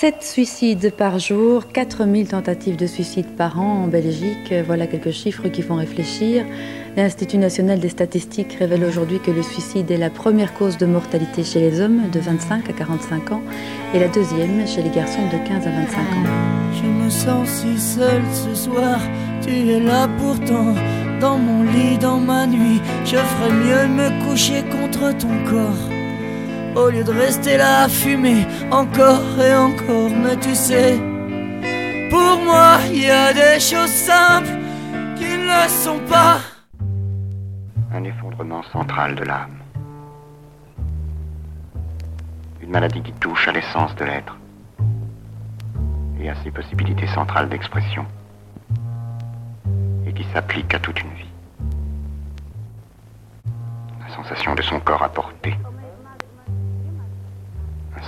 Sept suicides par jour, 4000 tentatives de suicide par an en Belgique. Voilà quelques chiffres qui font réfléchir. L'Institut national des statistiques révèle aujourd'hui que le suicide est la première cause de mortalité chez les hommes de 25 à 45 ans et la deuxième chez les garçons de 15 à 25 ans. Je me sens si seul ce soir, tu es là pourtant. Dans mon lit, dans ma nuit, je ferais mieux me coucher contre ton corps. Au lieu de rester là à fumer encore et encore, mais tu sais, pour moi, il y a des choses simples qui ne le sont pas. Un effondrement central de l'âme. Une maladie qui touche à l'essence de l'être et à ses possibilités centrales d'expression et qui s'applique à toute une vie. La sensation de son corps à portée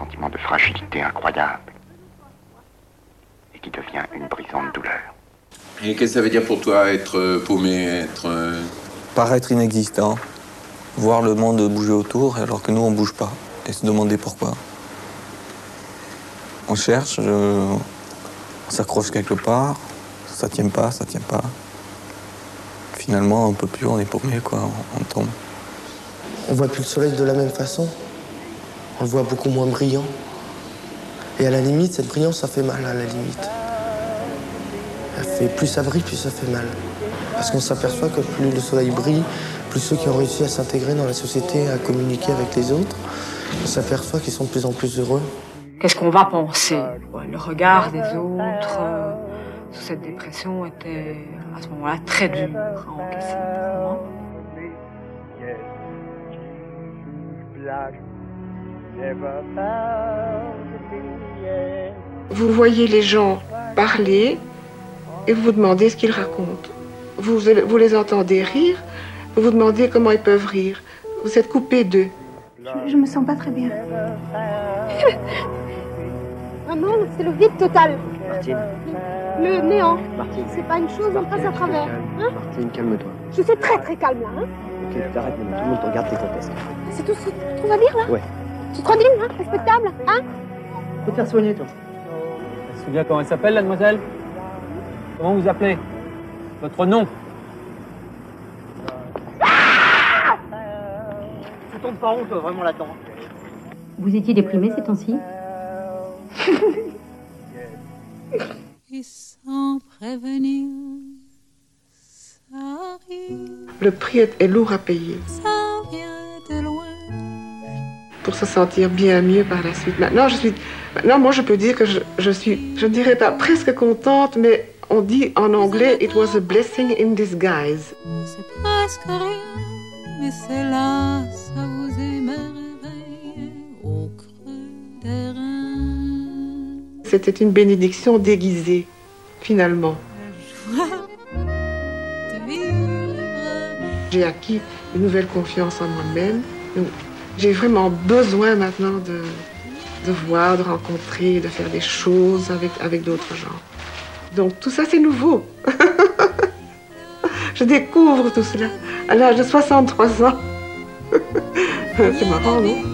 sentiment de fragilité incroyable et qui devient une brisante douleur. Et qu'est-ce que ça veut dire pour toi être euh, paumé, être... euh, Paraître inexistant, voir le monde bouger autour alors que nous on bouge pas et se demander pourquoi. On cherche, je- on s'accroche quelque part, ça tient pas, ça tient pas. Finalement on peut plus, on est paumé quoi, on, on tombe. On voit plus le soleil de la même façon. On le voit beaucoup moins brillant. Et à la limite, cette brillance, ça fait mal à la limite. Elle fait, plus ça brille, plus ça fait mal. Parce qu'on s'aperçoit que plus le soleil brille, plus ceux qui ont réussi à s'intégrer dans la société, à communiquer avec les autres, on s'aperçoit qu'ils sont de plus en plus heureux. Qu'est-ce qu'on va penser? Le regard des autres euh, sous cette dépression était à ce moment-là très dur à encaisser pour moi. Vous voyez les gens parler et vous vous demandez ce qu'ils racontent. Vous, vous les entendez rire, vous vous demandez comment ils peuvent rire. Vous êtes coupé d'eux. Je me sens pas très bien. Vraiment, c'est le vide total. Le néant. C'est pas une chose, on passe à travers. Hein Martine, calme-toi. Je suis très très calme là. Hein Ok, t'arrêtes maintenant, tout le monde te regarde, t'es conteste. c'est tout ce que tu trouves à dire là? Ouais. C'est trop digne, hein Respectable, hein Faut te faire soigner, toi. Elle se souvient comment elle s'appelle, la demoiselle Comment vous appelez Votre nom Tu tombes pas rond, toi, vraiment là-dedans. Vous étiez déprimé ces temps-ci Et sans prévenir, ça arrive, Le prix est, est lourd à payer ça. Pour se sentir bien mieux par la suite. Maintenant, je suis, maintenant moi, je peux dire que je, je suis, je ne dirais pas presque contente, mais on dit en anglais, it was a blessing in disguise. C'est presque rien, mais c'est là, ça vous émerveille au creux des reins. C'était une bénédiction déguisée, finalement. J'ai acquis une nouvelle confiance en moi-même. J'ai vraiment besoin maintenant de, de voir, de rencontrer, de faire des choses avec, avec d'autres gens. Donc tout ça, c'est nouveau. Je découvre tout cela à l'âge de 63 ans. c'est marrant, non?